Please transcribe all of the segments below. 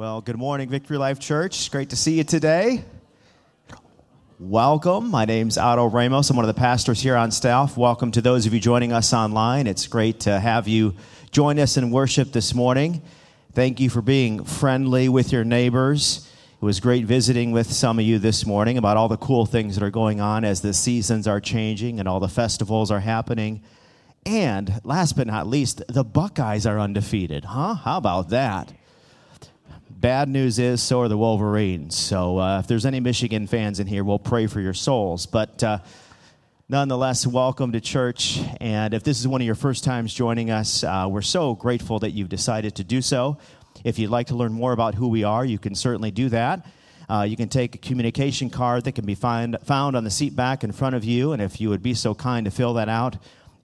Well, good morning, Victory Life Church. Great to see you today. Welcome. My name's Otto Ramos. I'm one of the pastors here on staff. Welcome to those of you joining us online. It's great to have you join us in worship this morning. Thank you for being friendly with your neighbors. It was great visiting with some of you this morning about all the cool things that are going on as the seasons are changing and all the festivals are happening. And last but not least, the Buckeyes are undefeated, huh? How about that? Bad news is, so are the Wolverines. So uh, if there's any Michigan fans in here, we'll pray for your souls. But uh, nonetheless, welcome to church. And if this is one of your first times joining us, uh, we're so grateful that you've decided to do so. If you'd like to learn more about who we are, you can certainly do that. Uh, you can take a communication card that can be find, found on the seat back in front of you. And if you would be so kind to fill that out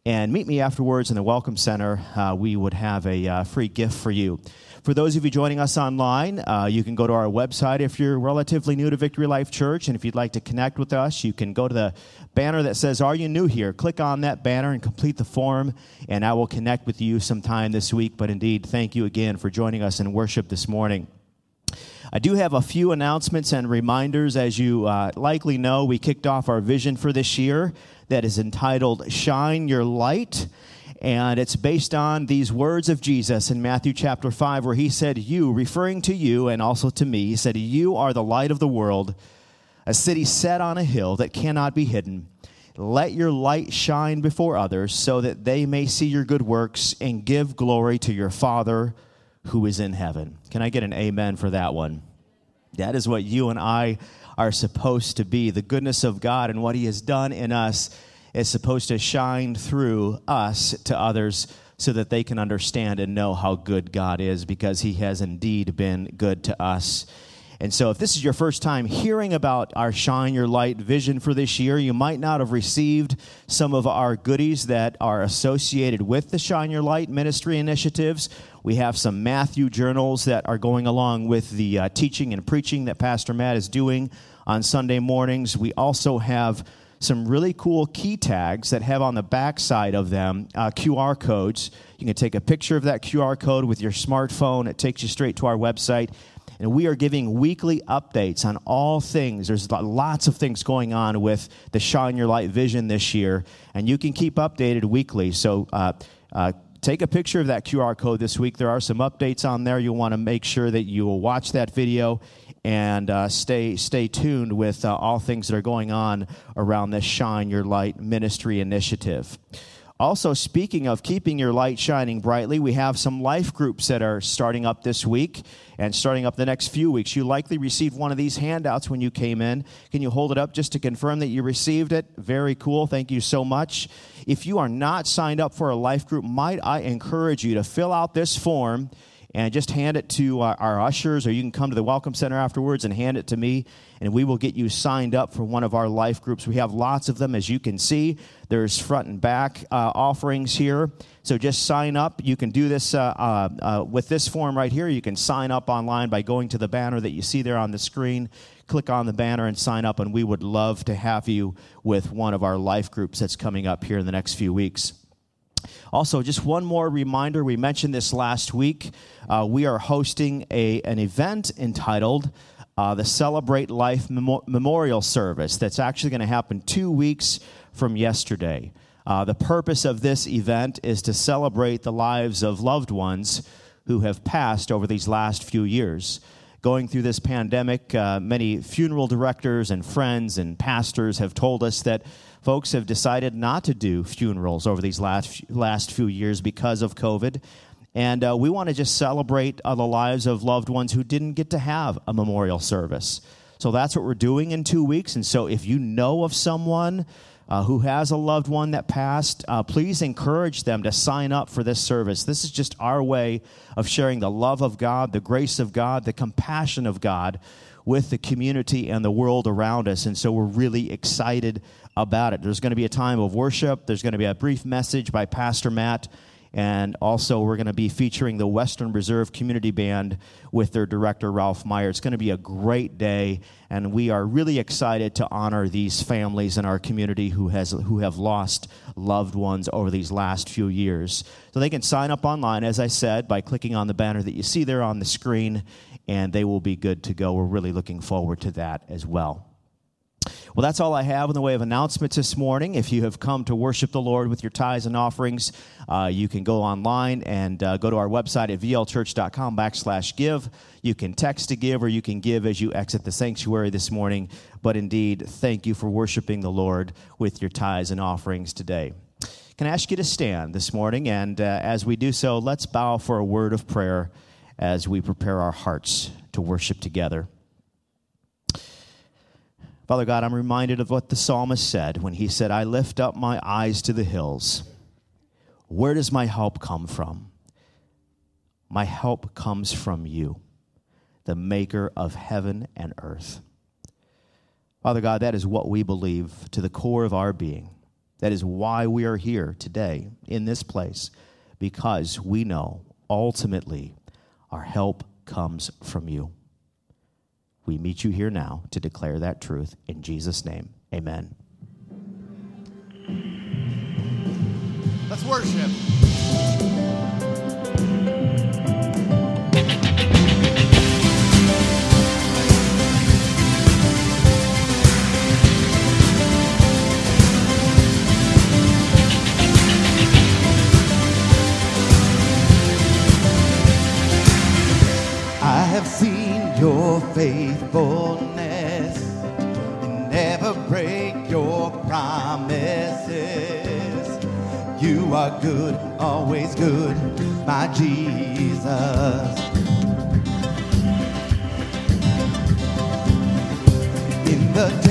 and meet me afterwards in the Welcome Center, uh, we would have a uh, free gift for you. For those of you joining us online, uh, you can go to our website if you're relatively new to Victory Life Church. And if you'd like to connect with us, you can go to the banner that says, Are you new here? Click on that banner and complete the form, and I will connect with you sometime this week. But indeed, thank you again for joining us in worship this morning. I do have a few announcements and reminders. As you uh, likely know, we kicked off our vision for this year that is entitled Shine Your Light. And it's based on these words of Jesus in Matthew chapter 5, where he said, You, referring to you and also to me, he said, You are the light of the world, a city set on a hill that cannot be hidden. Let your light shine before others so that they may see your good works and give glory to your Father who is in heaven. Can I get an amen for that one? That is what you and I are supposed to be. The goodness of God and what He has done in us is supposed to shine through us to others so that they can understand and know how good God is because He has indeed been good to us. And so, if this is your first time hearing about our Shine Your Light vision for this year, you might not have received some of our goodies that are associated with the Shine Your Light ministry initiatives. We have some Matthew journals that are going along with the uh, teaching and preaching that Pastor Matt is doing on Sunday mornings. We also have some really cool key tags that have on the back side of them uh, QR codes. You can take a picture of that QR code with your smartphone, it takes you straight to our website. And we are giving weekly updates on all things. There's lots of things going on with the Shine Your Light vision this year, and you can keep updated weekly. So, uh, uh, take a picture of that QR code this week. There are some updates on there. You'll want to make sure that you will watch that video and uh, stay stay tuned with uh, all things that are going on around this Shine Your Light ministry initiative. Also, speaking of keeping your light shining brightly, we have some life groups that are starting up this week and starting up the next few weeks. You likely received one of these handouts when you came in. Can you hold it up just to confirm that you received it? Very cool. Thank you so much. If you are not signed up for a life group, might I encourage you to fill out this form and just hand it to our, our, ushers, or you can come to the Welcome Center afterwards and hand it to me, and we will get you signed up for one of our life groups. We have lots of them, as you can see. There's front and back uh, offerings here. So just sign up. You can do this uh, uh, uh, with this form right here. You can sign up online by going to the banner that you see there on the screen. Click on the banner and sign up, and we would love to have you with one of our life groups that's coming up here in the next few weeks. Also, just one more reminder we mentioned this last week. Uh, we are hosting a, an event entitled uh, the Celebrate Life Mem- Memorial Service that's actually going to happen two weeks from yesterday. Uh, the purpose of this event is to celebrate the lives of loved ones who have passed over these last few years. Going through this pandemic, uh, many funeral directors and friends and pastors have told us that folks have decided not to do funerals over these last, last few years because of COVID. And uh, we want to just celebrate uh, the lives of loved ones who didn't get to have a memorial service. So that's what we're doing in two weeks. And so if you know of someone uh, who has a loved one that passed, uh, please encourage them to sign up for this service. This is just our way of sharing the love of God, the grace of God, the compassion of God with the community and the world around us. And so we're really excited about it. There's going to be a time of worship, there's going to be a brief message by Pastor Matt. And also, we're going to be featuring the Western Reserve Community Band with their director, Ralph Meyer. It's going to be a great day, and we are really excited to honor these families in our community who, has, who have lost loved ones over these last few years. So they can sign up online, as I said, by clicking on the banner that you see there on the screen and they will be good to go. We're really looking forward to that as well. Well, that's all I have in the way of announcements this morning. If you have come to worship the Lord with your tithes and offerings, uh, you can go online and uh, go to our website at vlchurch.com backslash give. You can text to give or you can give as you exit the sanctuary this morning. But indeed, thank you for worshiping the Lord with your tithes and offerings today. Can I ask you to stand this morning? And uh, as we do so, let's bow for a word of prayer as we prepare our hearts to worship together. Father God, I'm reminded of what the psalmist said when he said, I lift up my eyes to the hills. Where does my help come from? My help comes from you, the maker of heaven and earth. Father God, that is what we believe to the core of our being. That is why we are here today in this place, because we know ultimately our help comes from you. We meet you here now to declare that truth. In Jesus' name, amen. Let's worship. I have seen your faithfulness. You never break your promises. You are good, always good, my Jesus. In the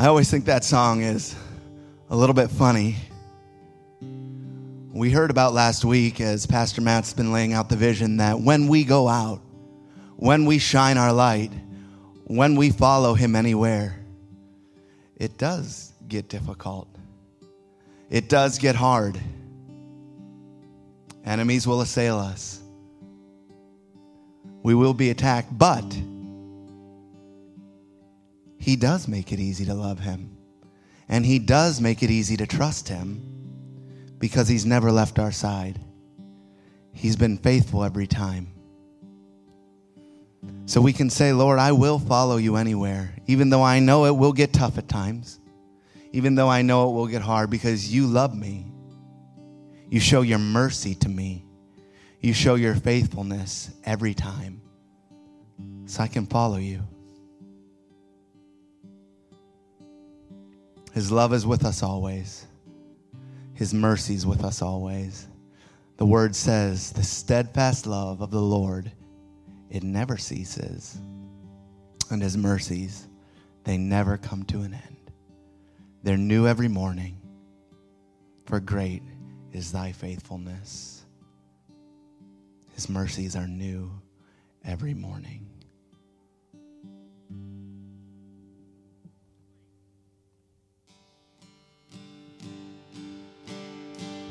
I always think that song is a little bit funny. We heard about last week as Pastor Matt's been laying out the vision that when we go out, when we shine our light, when we follow Him anywhere, it does get difficult. It does get hard. Enemies will assail us. We will be attacked, but He does make it easy to love Him. And He does make it easy to trust Him because He's never left our side. He's been faithful every time. So we can say, Lord, I will follow you anywhere, even though I know it will get tough at times, even though I know it will get hard because you love me. You show your mercy to me. You show your faithfulness every time. So I can follow you. His love is with us always. His mercy is with us always. The word says, the steadfast love of the Lord, it never ceases. And his mercies, they never come to an end. They're new every morning. For great is thy faithfulness. His mercies are new every morning.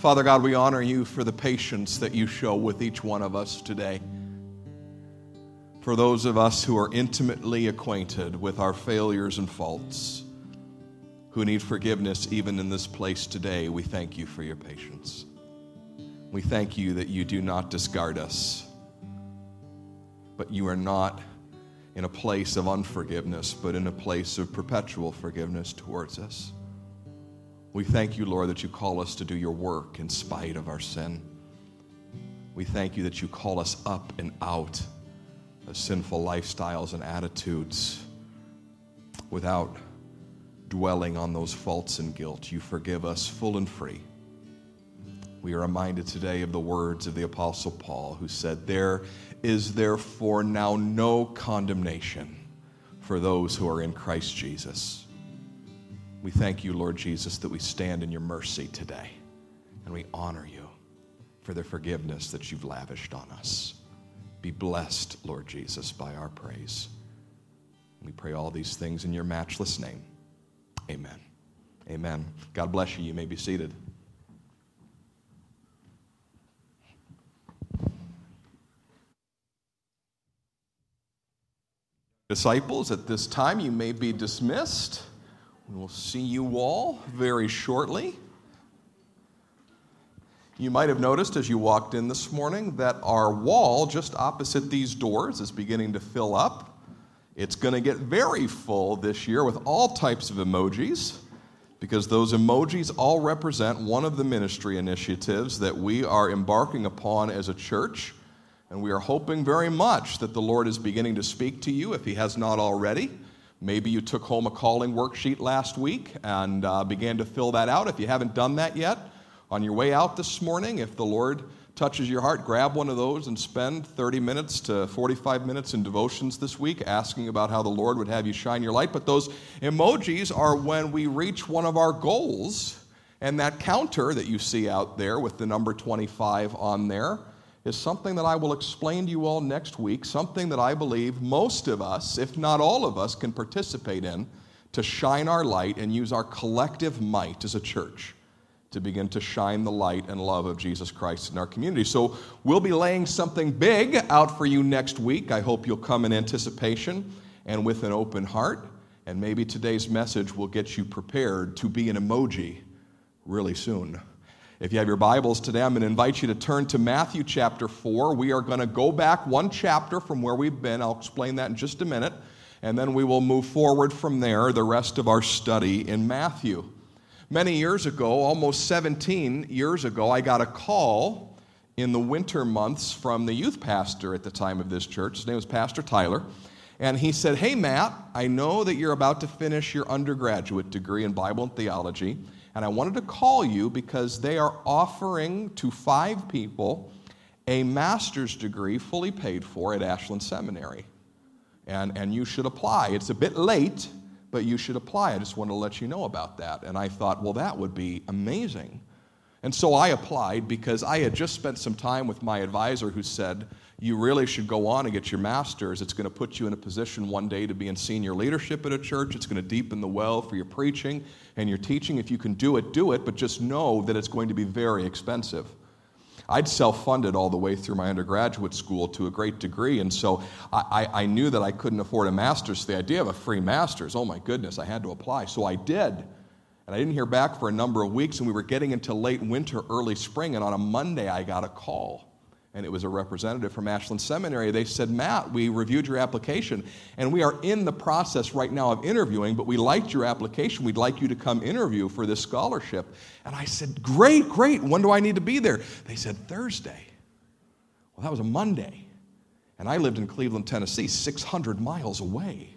Father God, we honor you for the patience that you show with each one of us today. For those of us who are intimately acquainted with our failures and faults, who need forgiveness even in this place today, we thank you for your patience. We thank you that you do not discard us, but you are not in a place of unforgiveness, but in a place of perpetual forgiveness towards us. We thank you, Lord, that you call us to do your work in spite of our sin. We thank you that you call us up and out of sinful lifestyles and attitudes without dwelling on those faults and guilt. You forgive us full and free. We are reminded today of the words of the Apostle Paul, who said, There is therefore now no condemnation for those who are in Christ Jesus. We thank you, Lord Jesus, that we stand in your mercy today, and we honor you for the forgiveness that you've lavished on us. Be blessed, Lord Jesus, by our praise. We pray all these things in your matchless name. Amen. Amen. God bless you. You may be seated. Disciples, at this time, you may be dismissed. We will see you all very shortly. You might have noticed as you walked in this morning that our wall just opposite these doors is beginning to fill up. It's going to get very full this year with all types of emojis because those emojis all represent one of the ministry initiatives that we are embarking upon as a church. And we are hoping very much that the Lord is beginning to speak to you if He has not already. Maybe you took home a calling worksheet last week and uh, began to fill that out. If you haven't done that yet, on your way out this morning, if the Lord touches your heart, grab one of those and spend 30 minutes to 45 minutes in devotions this week asking about how the Lord would have you shine your light. But those emojis are when we reach one of our goals. And that counter that you see out there with the number 25 on there is something that I will explain to you all next week, something that I believe most of us, if not all of us, can participate in to shine our light and use our collective might as a church to begin to shine the light and love of Jesus Christ in our community. So we'll be laying something big out for you next week. I hope you'll come in anticipation and with an open heart. And maybe today's message will get you prepared to be an emoji really soon. If you have your Bibles today, I'm going to invite you to turn to Matthew chapter 4. We are going to go back one chapter from where we've been. I'll explain that in just a minute. And then we will move forward from there, the rest of our study in Matthew. Many years ago, almost 17 years ago, I got a call in the winter months from the youth pastor at the time of this church. His name was Pastor Tyler. And he said, Hey, Matt, I know that you're about to finish your undergraduate degree in Bible and theology. And I wanted to call you because they are offering to five people a master's degree fully paid for at Ashland Seminary. And, and you should apply. It's a bit late, but you should apply. I just wanted to let you know about that. And I thought, well, that would be amazing. And so I applied because I had just spent some time with my advisor who said, you really should go on and get your master's. It's going to put you in a position one day to be in senior leadership at a church. It's going to deepen the well for your preaching and your teaching. If you can do it, do it, but just know that it's going to be very expensive. I'd self funded all the way through my undergraduate school to a great degree, and so I, I, knew that I couldn't afford a master's. The idea of a free master's, oh my goodness, I had to apply. So I did. And I didn't hear back for a number of weeks, and we were getting into late winter, early spring, and on a Monday I got a call and it was a representative from Ashland Seminary. They said, Matt, we reviewed your application, and we are in the process right now of interviewing, but we liked your application. We'd like you to come interview for this scholarship. And I said, Great, great. When do I need to be there? They said, Thursday. Well, that was a Monday. And I lived in Cleveland, Tennessee, 600 miles away.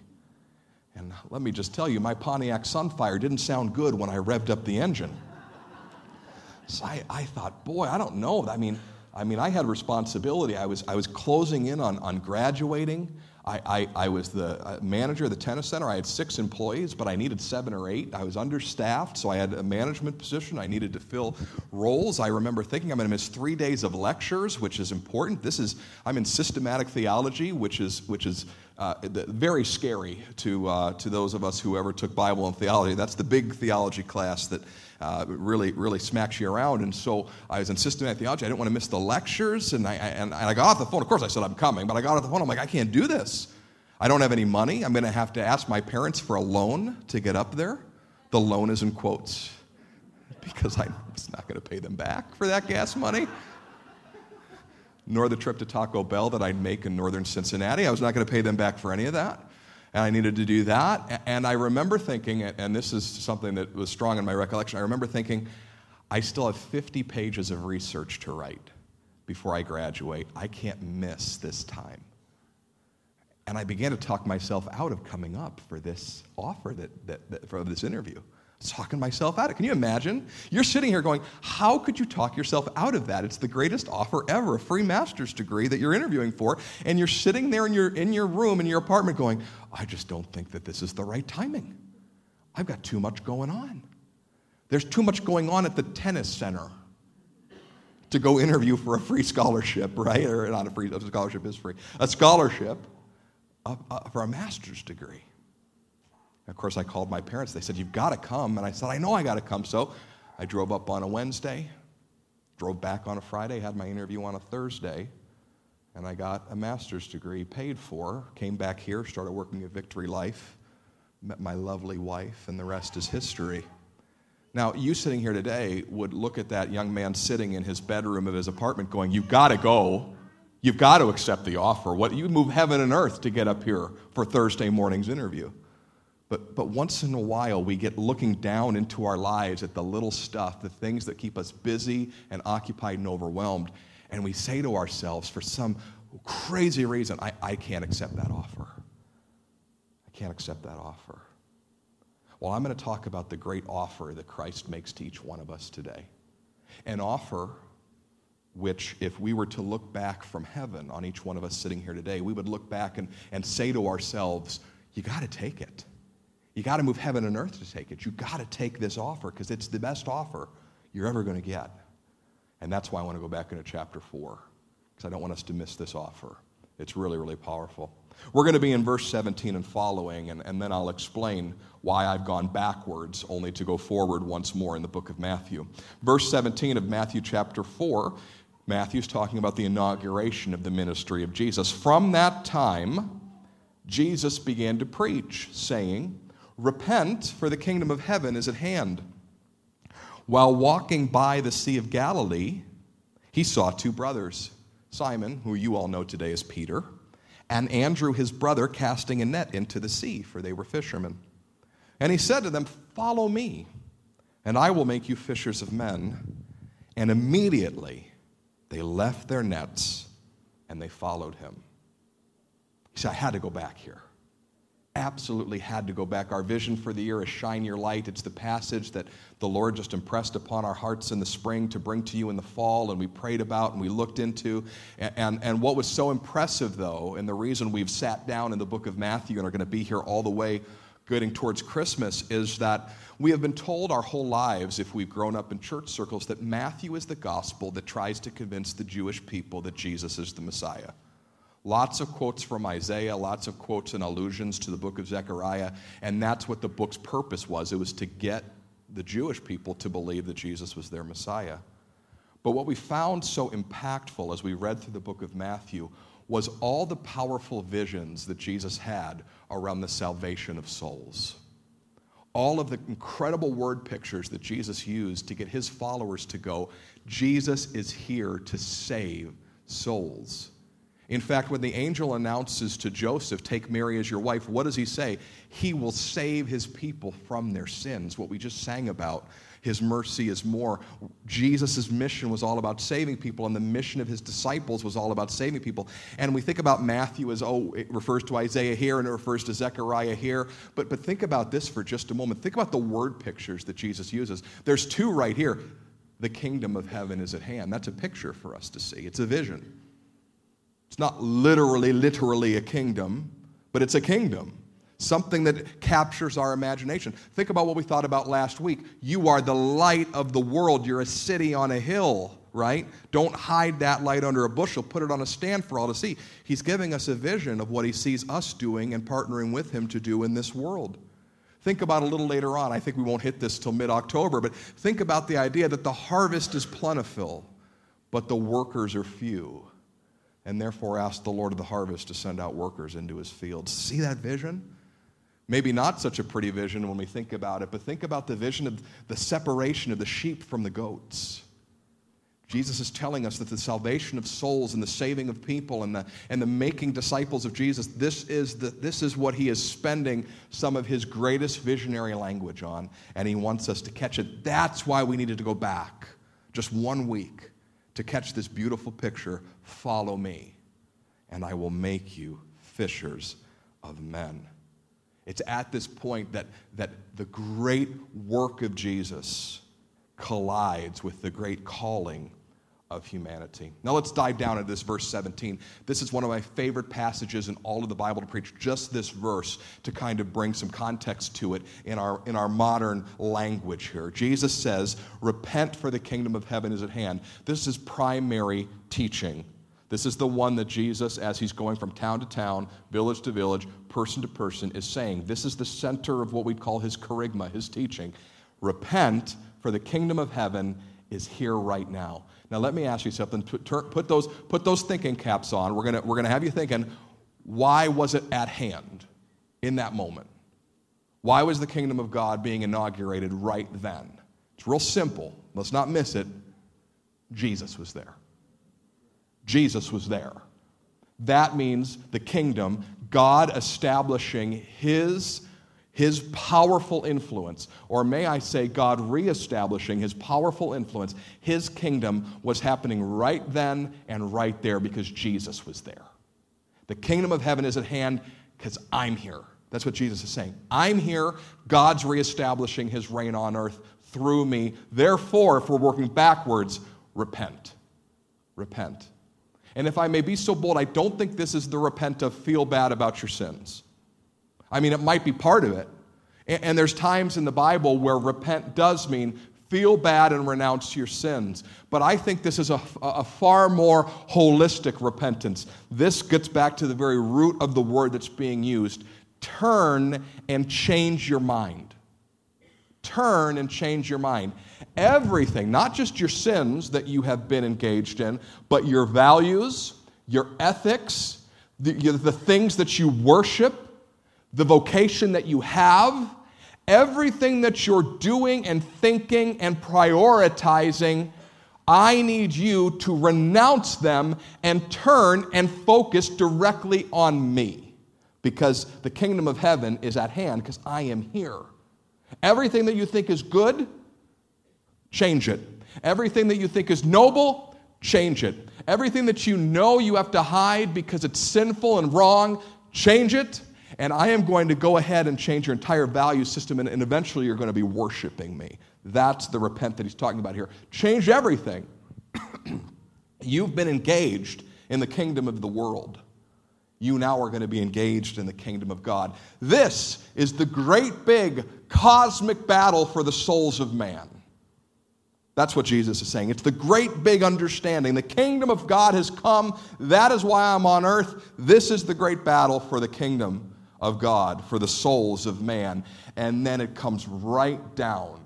And let me just tell you, my Pontiac Sunfire didn't sound good when I revved up the engine. So I, I thought, boy, I don't know. I mean, I mean, I had responsibility. I was, I was closing in on, on graduating. I, I, I, was the uh, manager of the tennis center. I had six employees, but I needed seven or eight. I was understaffed, so I had a management position. I needed to fill roles. I remember thinking I'm going to miss three days of lectures, which is important. This is I'm in systematic theology, which is which is uh, very scary to uh, to those of us who ever took Bible and theology. That's the big theology class that uh, really, really smacks you around. And so I was in systematic theology. I didn't want to miss the lectures. And I, and, and I got off the phone. Of course, I said, I'm coming. But I got off the phone. I'm like, I can't do this. I don't have any money. I'm going to have to ask my parents for a loan to get up there. The loan is in quotes because I'm not going to pay them back for that gas money. Nor the trip to Taco Bell that I'd make in northern Cincinnati. I was not going to pay them back for any of that and I needed to do that. And I remember thinking, and this is something that was strong in my recollection, I remember thinking, I still have 50 pages of research to write before I graduate. I can't miss this time. And I began to talk myself out of coming up for this offer, that, that, that for this interview talking myself out of it. Can you imagine? You're sitting here going, How could you talk yourself out of that? It's the greatest offer ever, a free master's degree that you're interviewing for. And you're sitting there in your, in your room, in your apartment, going, I just don't think that this is the right timing. I've got too much going on. There's too much going on at the tennis center to go interview for a free scholarship, right? Or not a free a scholarship is free. A scholarship for a master's degree. Of course, I called my parents. They said, You've got to come. And I said, I know I got to come. So I drove up on a Wednesday, drove back on a Friday, had my interview on a Thursday, and I got a master's degree paid for. Came back here, started working at Victory Life, met my lovely wife, and the rest is history. Now, you sitting here today would look at that young man sitting in his bedroom of his apartment going, You've got to go. You've got to accept the offer. What, you move heaven and earth to get up here for Thursday morning's interview. But, but once in a while, we get looking down into our lives at the little stuff, the things that keep us busy and occupied and overwhelmed. And we say to ourselves, for some crazy reason, I, I can't accept that offer. I can't accept that offer. Well, I'm going to talk about the great offer that Christ makes to each one of us today. An offer which, if we were to look back from heaven on each one of us sitting here today, we would look back and, and say to ourselves, You got to take it. You got to move heaven and earth to take it. You got to take this offer because it's the best offer you're ever going to get. And that's why I want to go back into chapter 4 because I don't want us to miss this offer. It's really, really powerful. We're going to be in verse 17 and following, and, and then I'll explain why I've gone backwards only to go forward once more in the book of Matthew. Verse 17 of Matthew chapter 4, Matthew's talking about the inauguration of the ministry of Jesus. From that time, Jesus began to preach, saying, Repent, for the kingdom of heaven is at hand. While walking by the Sea of Galilee, he saw two brothers Simon, who you all know today as Peter, and Andrew, his brother, casting a net into the sea, for they were fishermen. And he said to them, Follow me, and I will make you fishers of men. And immediately they left their nets and they followed him. He said, I had to go back here absolutely had to go back. Our vision for the year is Shine Your Light. It's the passage that the Lord just impressed upon our hearts in the spring to bring to you in the fall, and we prayed about and we looked into. And, and, and what was so impressive, though, and the reason we've sat down in the book of Matthew and are going to be here all the way getting towards Christmas is that we have been told our whole lives, if we've grown up in church circles, that Matthew is the gospel that tries to convince the Jewish people that Jesus is the Messiah. Lots of quotes from Isaiah, lots of quotes and allusions to the book of Zechariah, and that's what the book's purpose was. It was to get the Jewish people to believe that Jesus was their Messiah. But what we found so impactful as we read through the book of Matthew was all the powerful visions that Jesus had around the salvation of souls. All of the incredible word pictures that Jesus used to get his followers to go, Jesus is here to save souls. In fact, when the angel announces to Joseph, Take Mary as your wife, what does he say? He will save his people from their sins. What we just sang about, his mercy is more. Jesus' mission was all about saving people, and the mission of his disciples was all about saving people. And we think about Matthew as, oh, it refers to Isaiah here and it refers to Zechariah here. But, but think about this for just a moment. Think about the word pictures that Jesus uses. There's two right here. The kingdom of heaven is at hand. That's a picture for us to see, it's a vision. It's not literally, literally a kingdom, but it's a kingdom. Something that captures our imagination. Think about what we thought about last week. You are the light of the world. You're a city on a hill, right? Don't hide that light under a bushel. Put it on a stand for all to see. He's giving us a vision of what he sees us doing and partnering with him to do in this world. Think about a little later on. I think we won't hit this till mid October, but think about the idea that the harvest is plentiful, but the workers are few and therefore asked the Lord of the harvest to send out workers into his fields. See that vision? Maybe not such a pretty vision when we think about it, but think about the vision of the separation of the sheep from the goats. Jesus is telling us that the salvation of souls and the saving of people and the, and the making disciples of Jesus, this is, the, this is what he is spending some of his greatest visionary language on, and he wants us to catch it. That's why we needed to go back just one week to catch this beautiful picture follow me, and I will make you fishers of men. It's at this point that, that the great work of Jesus collides with the great calling of humanity. Now let's dive down into this verse 17. This is one of my favorite passages in all of the Bible to preach just this verse to kind of bring some context to it in our in our modern language here. Jesus says, "Repent for the kingdom of heaven is at hand." This is primary teaching. This is the one that Jesus as he's going from town to town, village to village, person to person is saying. This is the center of what we call his kerygma, his teaching. Repent for the kingdom of heaven is here right now. Now, let me ask you something. Put those, put those thinking caps on. We're going we're going to have you thinking, why was it at hand in that moment? Why was the kingdom of God being inaugurated right then? It's real simple. Let's not miss it. Jesus was there. Jesus was there. That means the kingdom, God establishing his his powerful influence, or may I say, God reestablishing his powerful influence, his kingdom was happening right then and right there because Jesus was there. The kingdom of heaven is at hand because I'm here. That's what Jesus is saying. I'm here. God's reestablishing his reign on earth through me. Therefore, if we're working backwards, repent. Repent. And if I may be so bold, I don't think this is the repent of feel bad about your sins. I mean, it might be part of it. And, and there's times in the Bible where repent does mean feel bad and renounce your sins. But I think this is a, a, far more holistic repentance. This gets back to the very root of the word that's being used turn and change your mind. Turn and change your mind. Everything, not just your sins that you have been engaged in, but your values, your ethics, the, the things that you worship, the vocation that you have, everything that you're doing and thinking and prioritizing, I need you to renounce them and turn and focus directly on me because the kingdom of heaven is at hand because I am here. Everything that you think is good, change it. Everything that you think is noble, change it. Everything that you know you have to hide because it's sinful and wrong, change it and I am going to go ahead and change your entire value system, and, and eventually you're going to be worshiping me. That's the repent that he's talking about here. Change everything. You've been engaged in the kingdom of the world. You now are going to be engaged in the kingdom of God. This is the great big cosmic battle for the souls of man. That's what Jesus is saying. It's the great big understanding. The kingdom of God has come. That is why I'm on earth. This is the great battle for the kingdom of God for the souls of man. And then it comes right down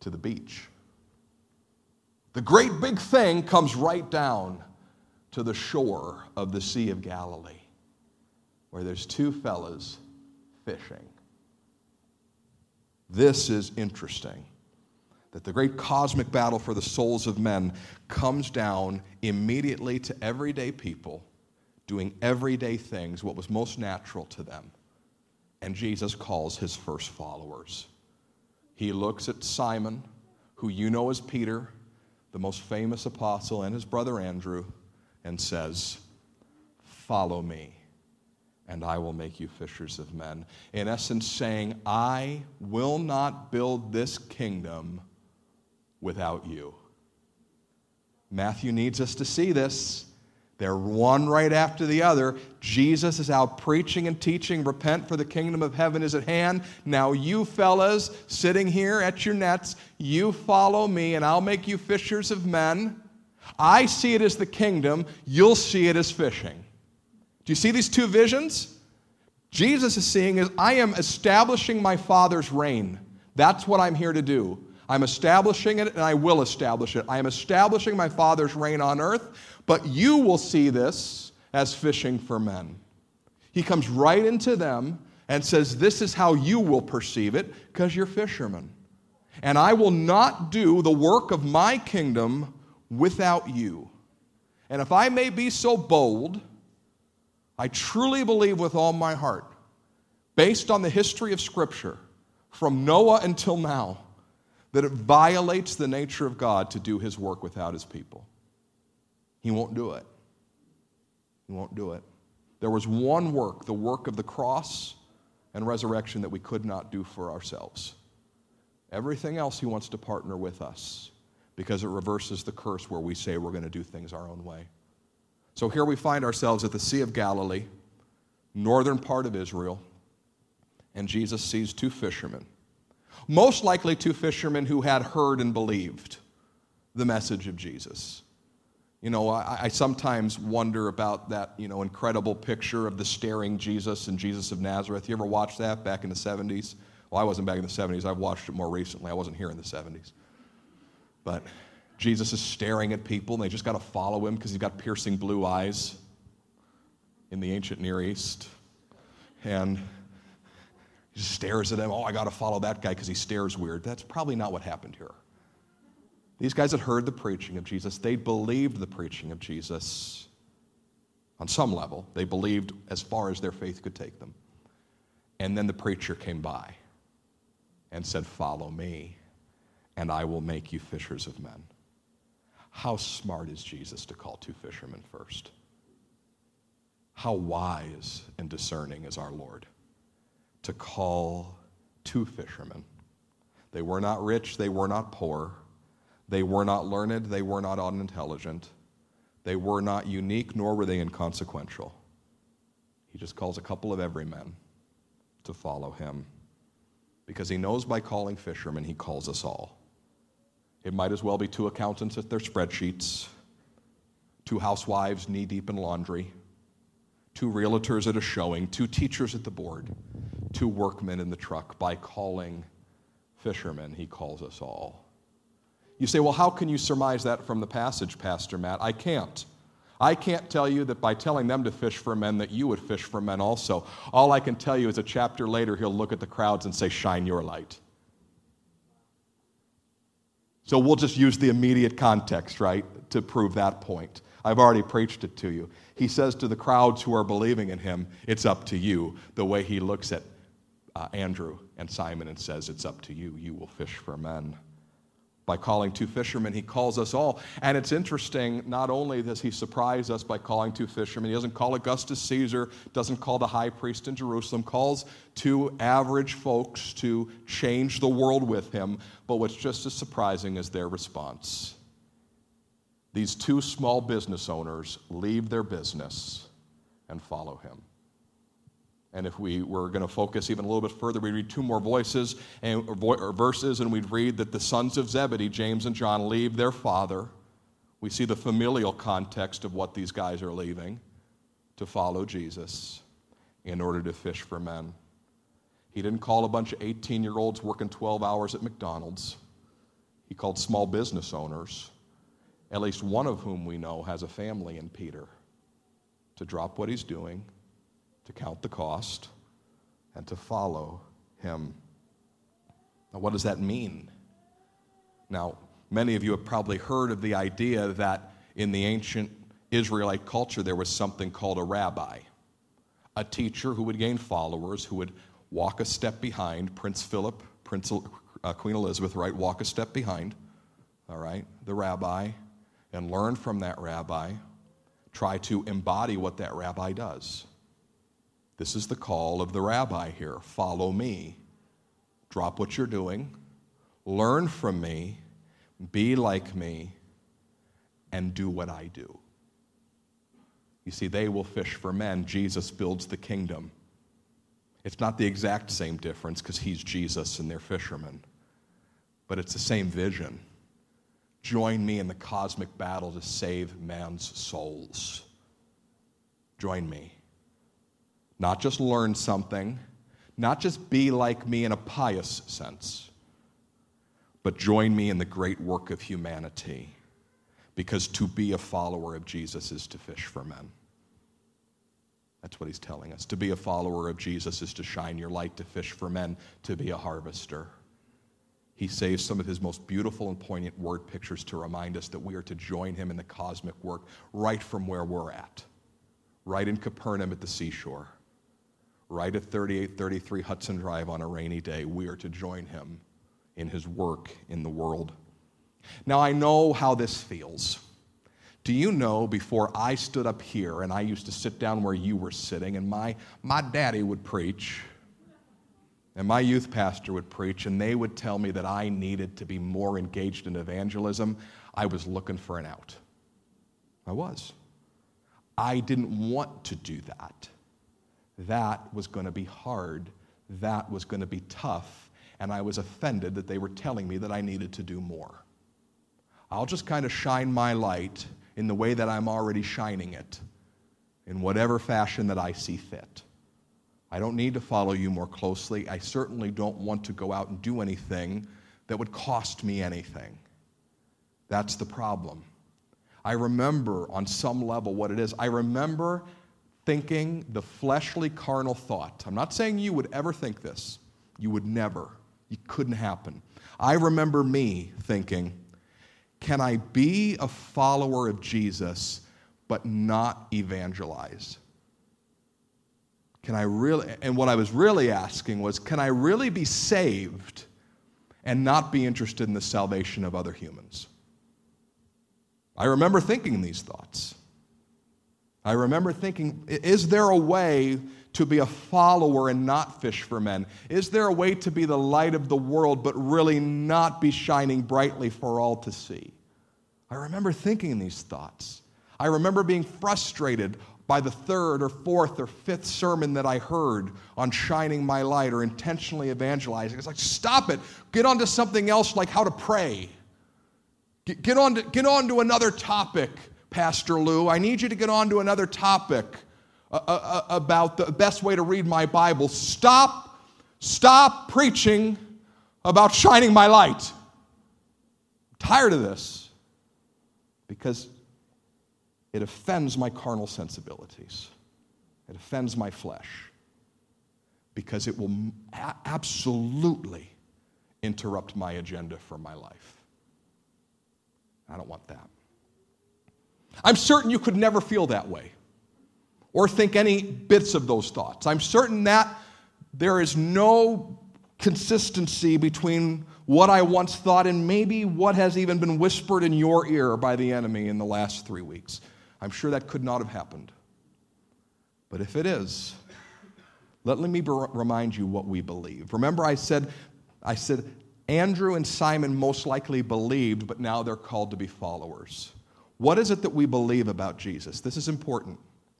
to the beach. The great big thing comes right down to the shore of the Sea of Galilee, where there's two fellas fishing. This is interesting that the great cosmic battle for the souls of men comes down immediately to everyday people doing everyday things, what was most natural to them. And Jesus calls his first followers. He looks at Simon, who you know as Peter, the most famous apostle, and his brother Andrew, and says, Follow me, and I will make you fishers of men. In essence, saying, I will not build this kingdom without you. Matthew needs us to see this They're one right after the other. Jesus is out preaching and teaching, repent for the kingdom of heaven is at hand. Now, you fellas sitting here at your nets, you follow me, and I'll make you fishers of men. I see it as the kingdom, you'll see it as fishing. Do you see these two visions? Jesus is seeing is I am establishing my Father's reign. That's what I'm here to do. I'm establishing it and I will establish it. I am establishing my Father's reign on earth, but you will see this as fishing for men. He comes right into them and says, This is how you will perceive it because you're fishermen. And I will not do the work of my kingdom without you. And if I may be so bold, I truly believe with all my heart, based on the history of Scripture, from Noah until now, that it violates the nature of God to do his work without his people. He won't do it. He won't do it. There was one work, the work of the cross and resurrection, that we could not do for ourselves. Everything else he wants to partner with us because it reverses the curse where we say we're going to do things our own way. So here we find ourselves at the Sea of Galilee, northern part of Israel, and Jesus sees two fishermen. Most likely, two fishermen who had heard and believed the message of Jesus. You know, I, I, sometimes wonder about that, you know, incredible picture of the staring Jesus and Jesus of Nazareth. You ever watch that back in the 70s? Well, I wasn't back in the 70s. I've watched it more recently. I wasn't here in the 70s. But Jesus is staring at people, and they just got to follow him because he's got piercing blue eyes in the ancient Near East. And he just stares at him. Oh, I got to follow that guy because he stares weird. That's probably not what happened here. These guys had heard the preaching of Jesus. They believed the preaching of Jesus on some level. They believed as far as their faith could take them. And then the preacher came by and said, Follow me and I will make you fishers of men. How smart is Jesus to call two fishermen first? How wise and discerning is our Lord to call two fishermen? They were not rich, they were not poor, they were not learned, they were not unintelligent, they were not unique, nor were they inconsequential. He just calls a couple of everymen to follow him because he knows by calling fishermen, he calls us all. It might as well be two accountants at their spreadsheets, two housewives knee deep in laundry, two realtors at a showing, two teachers at the board, two workmen in the truck. By calling fishermen, he calls us all. You say, well, how can you surmise that from the passage, Pastor Matt? I can't. I can't tell you that by telling them to fish for men that you would fish for men also. All I can tell you is a chapter later, he'll look at the crowds and say, Shine your light. So we'll just use the immediate context, right, to prove that point. I've already preached it to you. He says to the crowds who are believing in him, It's up to you. The way he looks at uh, Andrew and Simon and says, It's up to you. You will fish for men by calling two fishermen, he calls us all. And it's interesting, not only does he surprise us by calling two fishermen, he doesn't call Augustus Caesar, doesn't call the high priest in Jerusalem, calls two average folks to change the world with him. But what's just as surprising is their response. These two small business owners leave their business and follow him. And if we were going to focus even a little bit further, we'd read two more voices and, or verses, and we'd read that the sons of Zebedee, James and John, leave their father. We see the familial context of what these guys are leaving to follow Jesus in order to fish for men. He didn't call a bunch of 18 year olds working 12 hours at McDonald's. He called small business owners, at least one of whom we know has a family in Peter, to drop what he's doing to count the cost, and to follow him. Now, what does that mean? Now, many of you have probably heard of the idea that in the ancient Israelite culture there was something called a rabbi, a teacher who would gain followers, who would walk a step behind Prince Philip, Prince, uh, Queen Elizabeth, right? Walk a step behind, all right, the rabbi, and learn from that rabbi, try to embody what that rabbi does. This is the call of the rabbi here follow me. Drop what you're doing, learn from me, be like me, and do what I do. You see, they will fish for men. Jesus builds the kingdom. It's not the exact same difference because he's Jesus and they're fishermen, but it's the same vision. Join me in the cosmic battle to save man's souls. Join me. Not just learn something, not just be like me in a pious sense, but join me in the great work of humanity. Because to be a follower of Jesus is to fish for men. That's what he's telling us. To be a follower of Jesus is to shine your light, to fish for men, to be a harvester. He saves some of his most beautiful and poignant word pictures to remind us that we are to join him in the cosmic work right from where we're at, right in Capernaum at the seashore right at 3833 Hudson Drive on a rainy day, we are to join him in his work in the world. Now, I know how this feels. Do you know before I stood up here and I used to sit down where you were sitting, and my, my daddy would preach, and my youth pastor would preach, and they would tell me that I needed to be more engaged in evangelism? I was looking for an out. I was. I didn't want to do that that was going to be hard. That was going to be tough. And I was offended that they were telling me that I needed to do more. I'll just kind of shine my light in the way that I'm already shining it, in whatever fashion that I see fit. I don't need to follow you more closely. I certainly don't want to go out and do anything that would cost me anything. That's the problem. I remember on some level what it is. I remember thinking the fleshly, carnal thought. I'm not saying you would ever think this. You would never. It couldn't happen. I remember me thinking, can I be a follower of Jesus but not evangelize? Can I really, and what I was really asking was, can I really be saved and not be interested in the salvation of other humans? I remember thinking these thoughts. I remember thinking, is there a way to be a follower and not fish for men? Is there a way to be the light of the world but really not be shining brightly for all to see? I remember thinking these thoughts. I remember being frustrated by the third or fourth or fifth sermon that I heard on shining my light or intentionally evangelizing. It's like, stop it. Get on to something else like how to pray. Get, on, to, get on to another topic Pastor Lou. I need you to get on to another topic uh, uh, uh, about the best way to read my Bible. Stop, stop preaching about shining my light. I'm tired of this because it offends my carnal sensibilities, it offends my flesh because it will absolutely interrupt my agenda for my life. I don't want that. I'm certain you could never feel that way or think any bits of those thoughts. I'm certain that there is no consistency between what I once thought and maybe what has even been whispered in your ear by the enemy in the last three weeks. I'm sure that could not have happened. But if it is, let me remind you what we believe. Remember, I said, I said, Andrew and Simon most likely believed, but now they're called to be followers. What is it that we believe about Jesus? This is important.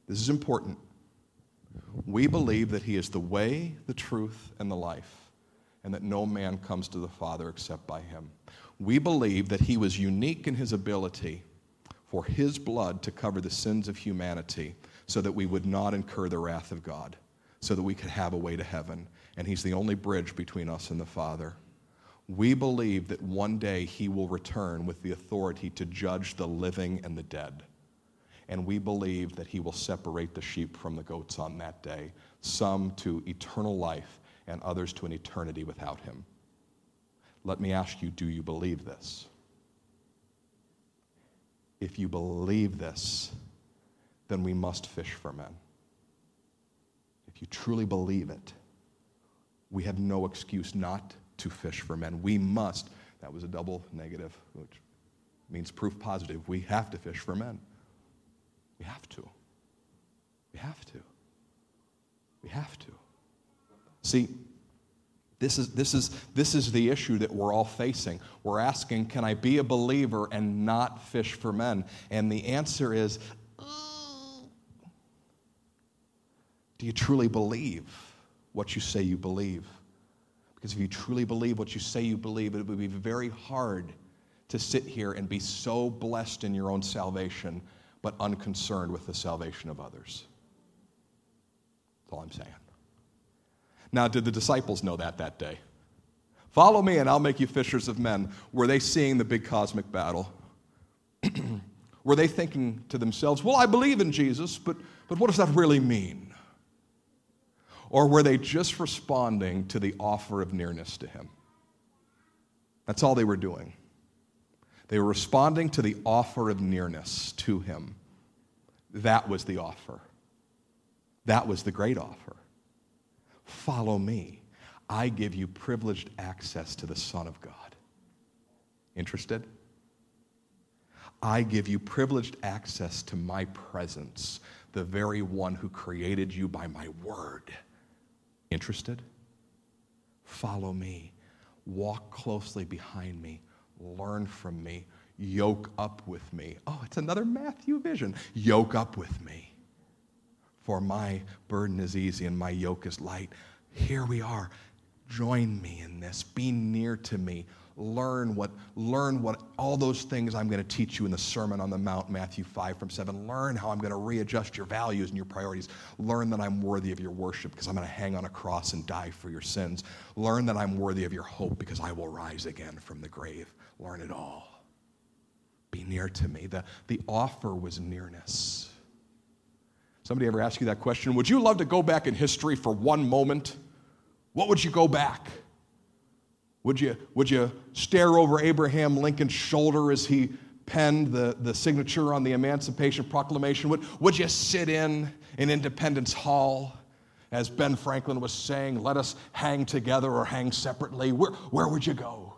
This is important. We believe that he is the way, the truth, and the life, and that no man comes to the Father except by him. We believe that he was unique in his ability for his blood to cover the sins of humanity so that we would not incur the wrath of God, so that we could have a way to heaven. And he's the only bridge between us and the Father. We believe that one day he will return with the authority to judge the living and the dead. And we believe that he will separate the sheep from the goats on that day, some to eternal life and others to an eternity without him. Let me ask you do you believe this? If you believe this, then we must fish for men. If you truly believe it, we have no excuse not to fish for men. We must. That was a double negative, which means proof positive. We have to fish for men. We have to. We have to. We have to. See, this is, this, is, this is the issue that we're all facing. We're asking, can I be a believer and not fish for men? And the answer is, mm. Do you truly believe what you say you believe? Because if you truly believe what you say you believe, it would be very hard to sit here and be so blessed in your own salvation, but unconcerned with the salvation of others. That's all I'm saying. Now, did the disciples know that that day? Follow me and I'll make you fishers of men. Were they seeing the big cosmic battle? Were they thinking to themselves, well, I believe in Jesus, but, but what does that really mean? Or were they just responding to the offer of nearness to Him? That's all they were doing. They were responding to the offer of nearness to Him. That was the offer. That was the great offer. Follow me. I give you privileged access to the Son of God. Interested? I give you privileged access to my presence, the very one who created you by my word. Interested? Follow me. Walk closely behind me. Learn from me. Yoke up with me. Oh, it's another Matthew vision. Yoke up with me. For my burden is easy and my yoke is light. Here we are. Join me in this. Be near to me learn what learn what all those things i'm going to teach you in the sermon on the mount matthew 5 from 7 learn how i'm going to readjust your values and your priorities. Learn that i'm worthy of your worship because i'm going to hang on a cross and die for your sins. Learn that i'm worthy of your hope because i will rise again from the grave. Learn it all. Be near to me. The, the offer was nearness. Somebody ever ask you that question? Would you love to go back in history for one moment? What would you go back would you, would you stare over Abraham Lincoln's shoulder as he penned the, the signature on the Emancipation Proclamation? Would, would you sit in in Independence Hall? As Ben Franklin was saying, let us hang together or hang separately. Where, where would you go?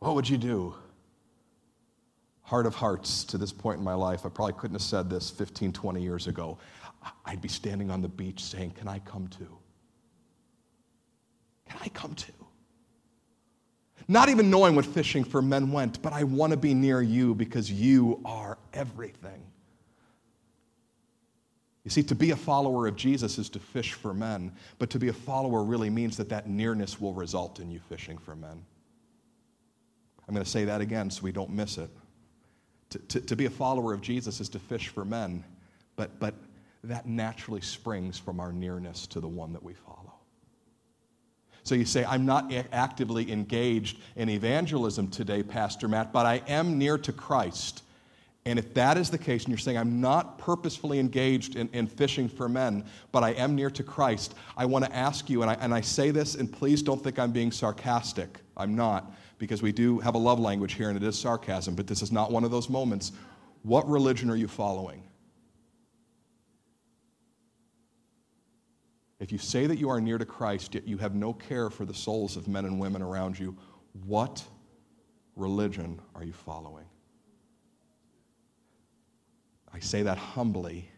What would you do? Heart of hearts, to this point in my life, I probably couldn't have said this 15, 20 years ago. I'd be standing on the beach saying, Can I come too? Can I come too? Not even knowing what fishing for men went, but I want to be near you because you are everything. You see, to be a follower of Jesus is to fish for men, but to be a follower really means that that nearness will result in you fishing for men. I'm going to say that again so we don't miss it. To, to, to be a follower of Jesus is to fish for men, but, but that naturally springs from our nearness to the one that we follow. So you say, I'm not actively engaged in evangelism today, Pastor Matt, but I am near to Christ. And if that is the case, and you're saying, I'm not purposefully engaged in, in fishing for men, but I am near to Christ, I want to ask you, and I, and I say this, and please don't think I'm being sarcastic. I'm not, because we do have a love language here, and it is sarcasm, but this is not one of those moments. What religion are you following? If you say that you are near to Christ, yet you have no care for the souls of men and women around you, what religion are you following? I say that humbly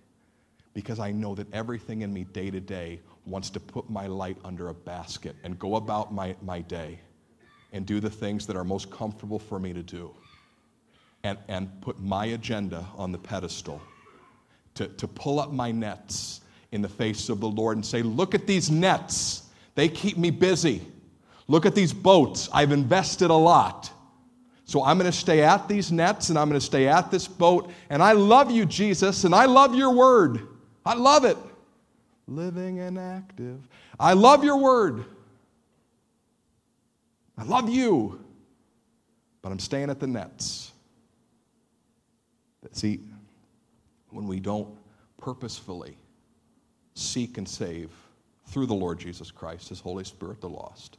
because I know that everything in me day to day wants to put my light under a basket and go about my, my day and do the things that are most comfortable for me to do and, and put my agenda on the pedestal, to, to pull up my nets in the face of the Lord and say, Look at these nets. They keep me busy. Look at these boats. I've invested a lot. So I'm going to stay at these nets and I'm going to stay at this boat. And I love you, Jesus, and I love your word. I love it. Living and active. I love your word. I love you. But I'm staying at the nets. See, when we don't purposefully seek and save through the Lord Jesus Christ, His Holy Spirit, the lost.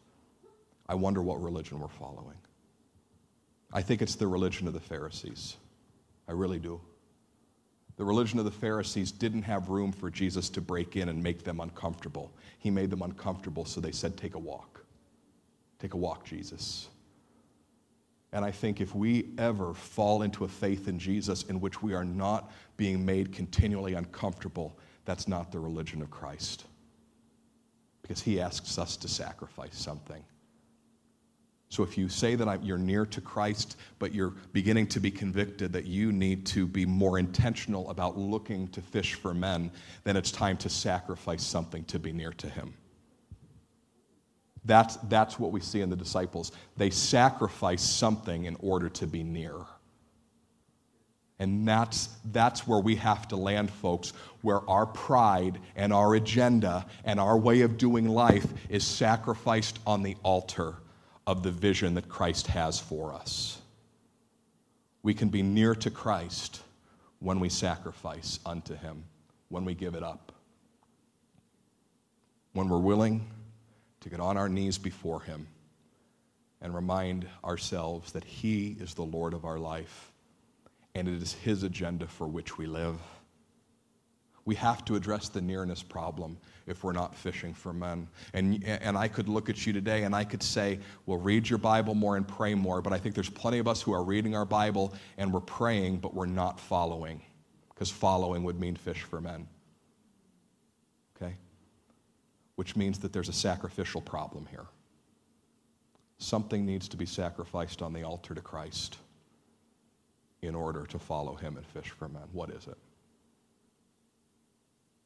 I wonder what religion we're following. I think it's the religion of the Pharisees. I really do. The religion of the Pharisees didn't have room for Jesus to break in and make them uncomfortable. He made them uncomfortable, so they said, Take a walk. Take a walk, Jesus. And I think if we ever fall into a faith in Jesus in which we are not being made continually uncomfortable, that's not the religion of Christ. Because he asks us to sacrifice something. So if you say that you're near to Christ, but you're beginning to be convicted that you need to be more intentional about looking to fish for men, then it's time to sacrifice something to be near to Him. That's, that's what we see in the disciples. They sacrifice something in order to be near. And that's, that's where we have to land, folks, where our pride and our agenda and our way of doing life is sacrificed on the altar of the vision that Christ has for us. We can be near to Christ when we sacrifice unto Him, when we give it up. When we're willing to get on our knees before Him and remind ourselves that He is the Lord of our life and it is His agenda for which we live. We have to address the nearness problem if we're not fishing for men. And, and I could look at you today and I could say, well, read your Bible more and pray more. But I think there's plenty of us who are reading our Bible and we're praying, but we're not following, because following would mean fish for men. Okay? Which means that there's a sacrificial problem here. Something needs to be sacrificed on the altar to Christ in order to follow him and fish for men. What is it?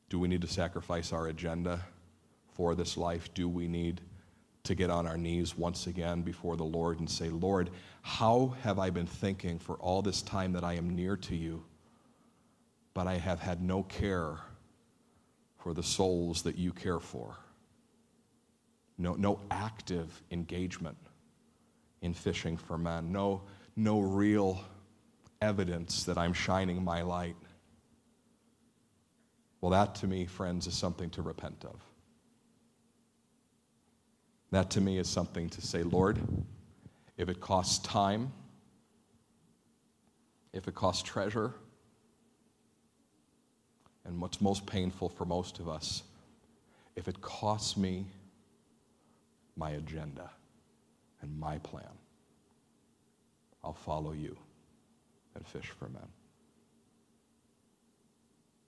Do we need to sacrifice our agenda for this life? Do we need to get on our knees once again before the Lord and say, Lord, how have I been thinking for all this time that I am near to you, but I have had no care for the souls that you care for? No, no active engagement in fishing for men, no, no real evidence that I'm shining my light. Well, that to me, friends, is something to repent of. That to me is something to say, Lord, if it costs time, if it costs treasure, and what's most painful for most of us, if it costs me my agenda and my plan, I'll follow you and fish for men.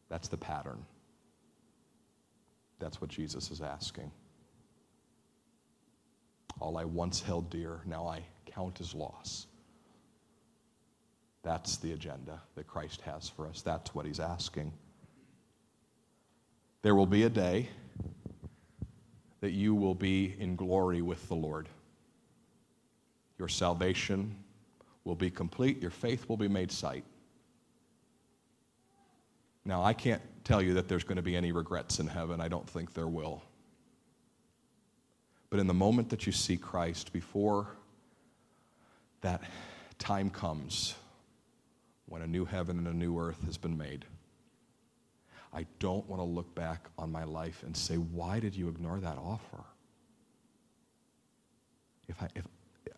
That's the pattern. That's what Jesus is asking. All I once held dear, now I count as loss. That's the agenda that Christ has for us. That's what he's asking. There will be a day that you will be in glory with the Lord. Your salvation will be complete, your faith will be made sight. Now, I can't tell you that there's going to be any regrets in heaven. I don't think there will. But in the moment that you see Christ, before that time comes when a new heaven and a new earth has been made, I don't want to look back on my life and say, why did you ignore that offer? If I, if,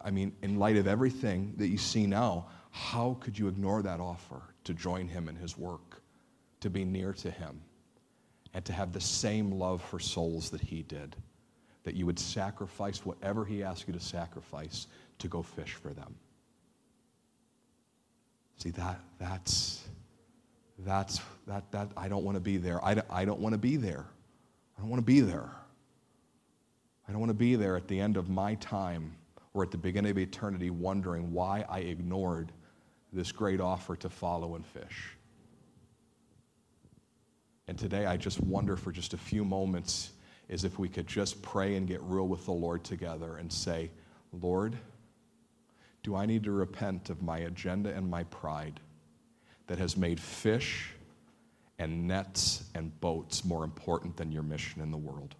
I mean, in light of everything that you see now, how could you ignore that offer to join him in his work? to be near to Him and to have the same love for souls that He did. That you would sacrifice whatever He asked you to sacrifice to go fish for them. See, that, that's, that's, that, that, I don't want to be there. I, I don't want to be there. I don't want to be there. I don't want to be there at the end of my time or at the beginning of eternity wondering why I ignored this great offer to follow and fish. And today I just wonder for just a few moments is if we could just pray and get real with the Lord together and say, Lord, do I need to repent of my agenda and my pride that has made fish and nets and boats more important than your mission in the world?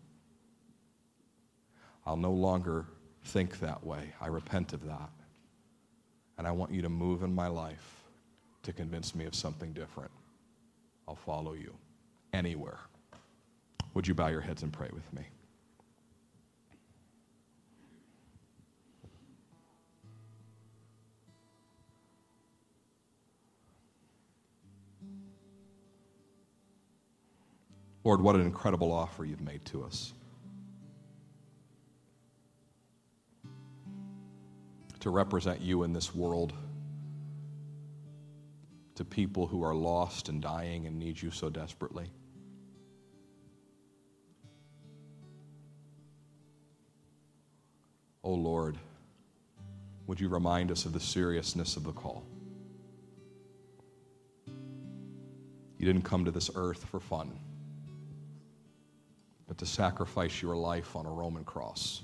I'll no longer think that way. I repent of that. And I want you to move in my life to convince me of something different. I'll follow you anywhere. Would you bow your heads and pray with me? Lord, what an incredible offer you've made to us. To represent you in this world to people who are lost and dying and need you so desperately. Oh Lord, would you remind us of the seriousness of the call? You didn't come to this earth for fun, but to sacrifice your life on a Roman cross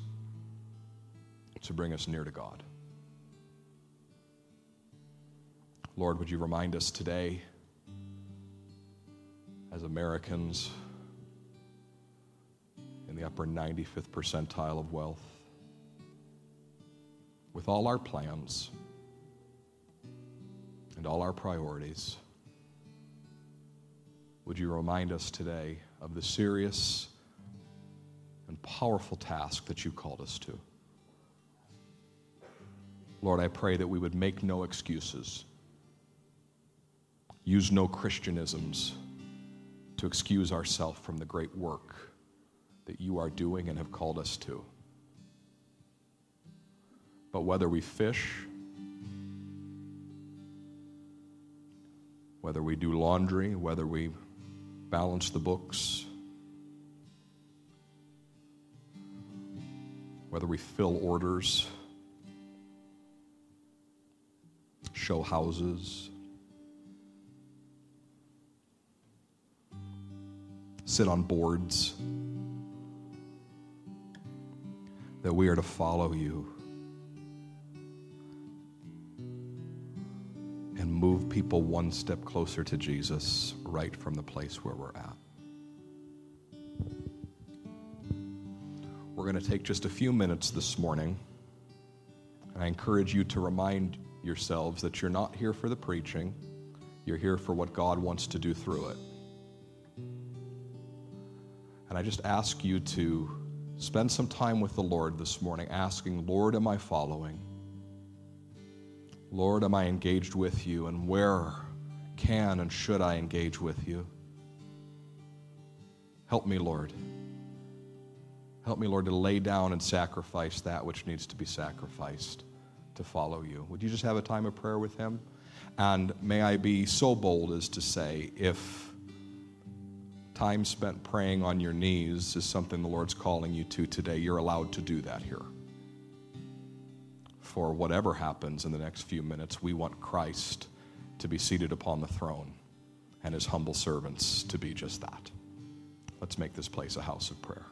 to bring us near to God. Lord, would you remind us today, as Americans in the upper 95th percentile of wealth, with all our plans and all our priorities, would you remind us today of the serious and powerful task that you called us to? Lord, I pray that we would make no excuses, use no Christianisms to excuse ourselves from the great work that you are doing and have called us to. But whether we fish, whether we do laundry, whether we balance the books, whether we fill orders, show houses, sit on boards, that we are to follow you and move people one step closer to Jesus right from the place where we're at. We're going to take just a few minutes this morning, and I encourage you to remind yourselves that you're not here for the preaching, you're here for what God wants to do through it. And I just ask you to spend some time with the Lord this morning, asking, Lord, am I following? Lord, am I engaged with you? And where can and should I engage with you? Help me, Lord. Help me, Lord, to lay down and sacrifice that which needs to be sacrificed to follow you. Would you just have a time of prayer with Him? And may I be so bold as to say, if time spent praying on your knees is something the Lord's calling you to today, you're allowed to do that here. For whatever happens in the next few minutes, we want Christ to be seated upon the throne and his humble servants to be just that. Let's make this place a house of prayer.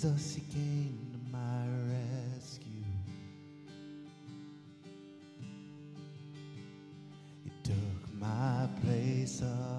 Jesus, He came to my rescue. He took my place upon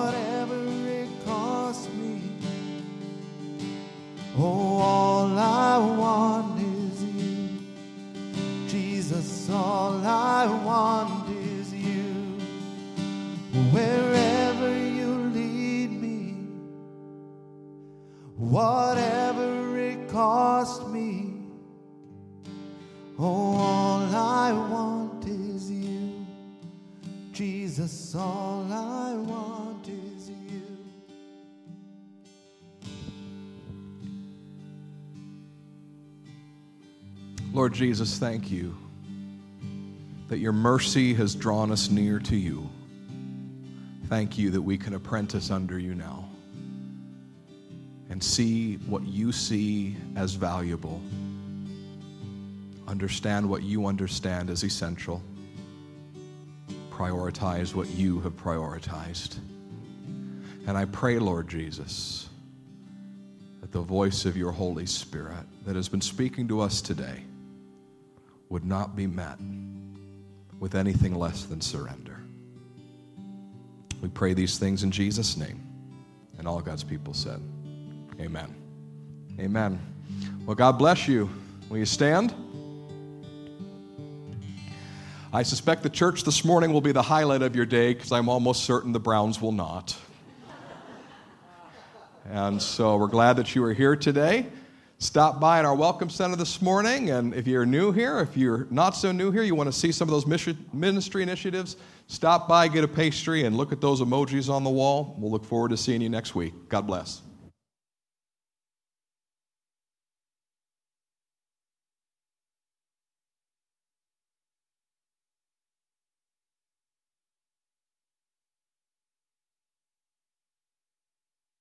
whatever it costs me. Oh, all I want is you. Jesus, all I want is you. Wherever you lead me, whatever it costs me. Oh, all I want is you. Jesus, all I want. Lord Jesus, thank you that your mercy has drawn us near to you. Thank you that we can apprentice under you now and see what you see as valuable, understand what you understand as essential, prioritize what you have prioritized. And I pray, Lord Jesus, that the voice of your Holy Spirit that has been speaking to us today would not be met with anything less than surrender. We pray these things in Jesus' name. And all God's people said, Amen. Amen. Well, God bless you. Will you stand? I suspect the church this morning will be the highlight of your day because I'm almost certain the Browns will not. And so we're glad that you are here today. Stop by at our Welcome Center this morning. And if you're new here, if you're not so new here, you want to see some of those ministry initiatives, stop by, get a pastry, and look at those emojis on the wall. We'll look forward to seeing you next week. God bless.